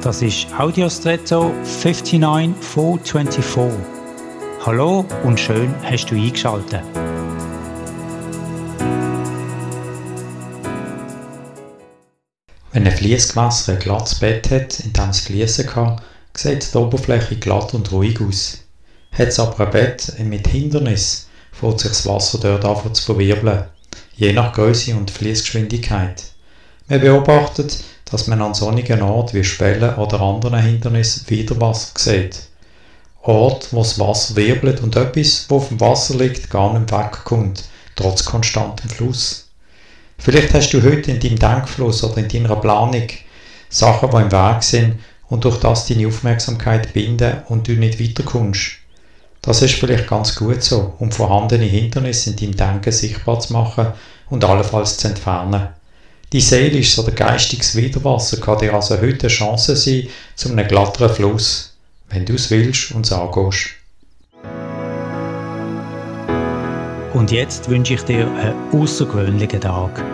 Das ist Audiostretto 59424. Hallo und schön hast du eingeschaltet. Wenn ein Fließgewässer ein glattes Bett hat, in dem es fließen kann, sieht die Oberfläche glatt und ruhig aus. Hat es aber ein Bett mit Hindernis, fängt sich das Wasser dort an zu verwirbeln, je nach Größe und Fließgeschwindigkeit. Man beobachtet, dass man an sonnigen Orten wie Spellen oder anderen Hindernissen wieder Wasser sieht. Ort, wo das Wasser wirbelt und etwas, wo auf dem Wasser liegt, gar nicht wegkommt, trotz konstantem Fluss. Vielleicht hast du heute in deinem Denkfluss oder in deiner Planung Sachen, die im Weg sind und durch das deine Aufmerksamkeit binden und du nicht weiterkommst. Das ist vielleicht ganz gut so, um vorhandene Hindernisse in deinem Denken sichtbar zu machen und allenfalls zu entfernen. Die seelisches oder geistiges Widerwasser kann dir also heute eine Chance sein zu einem glatteren Fluss, wenn du es willst und es angehst. Und jetzt wünsche ich dir einen außergewöhnlichen Tag.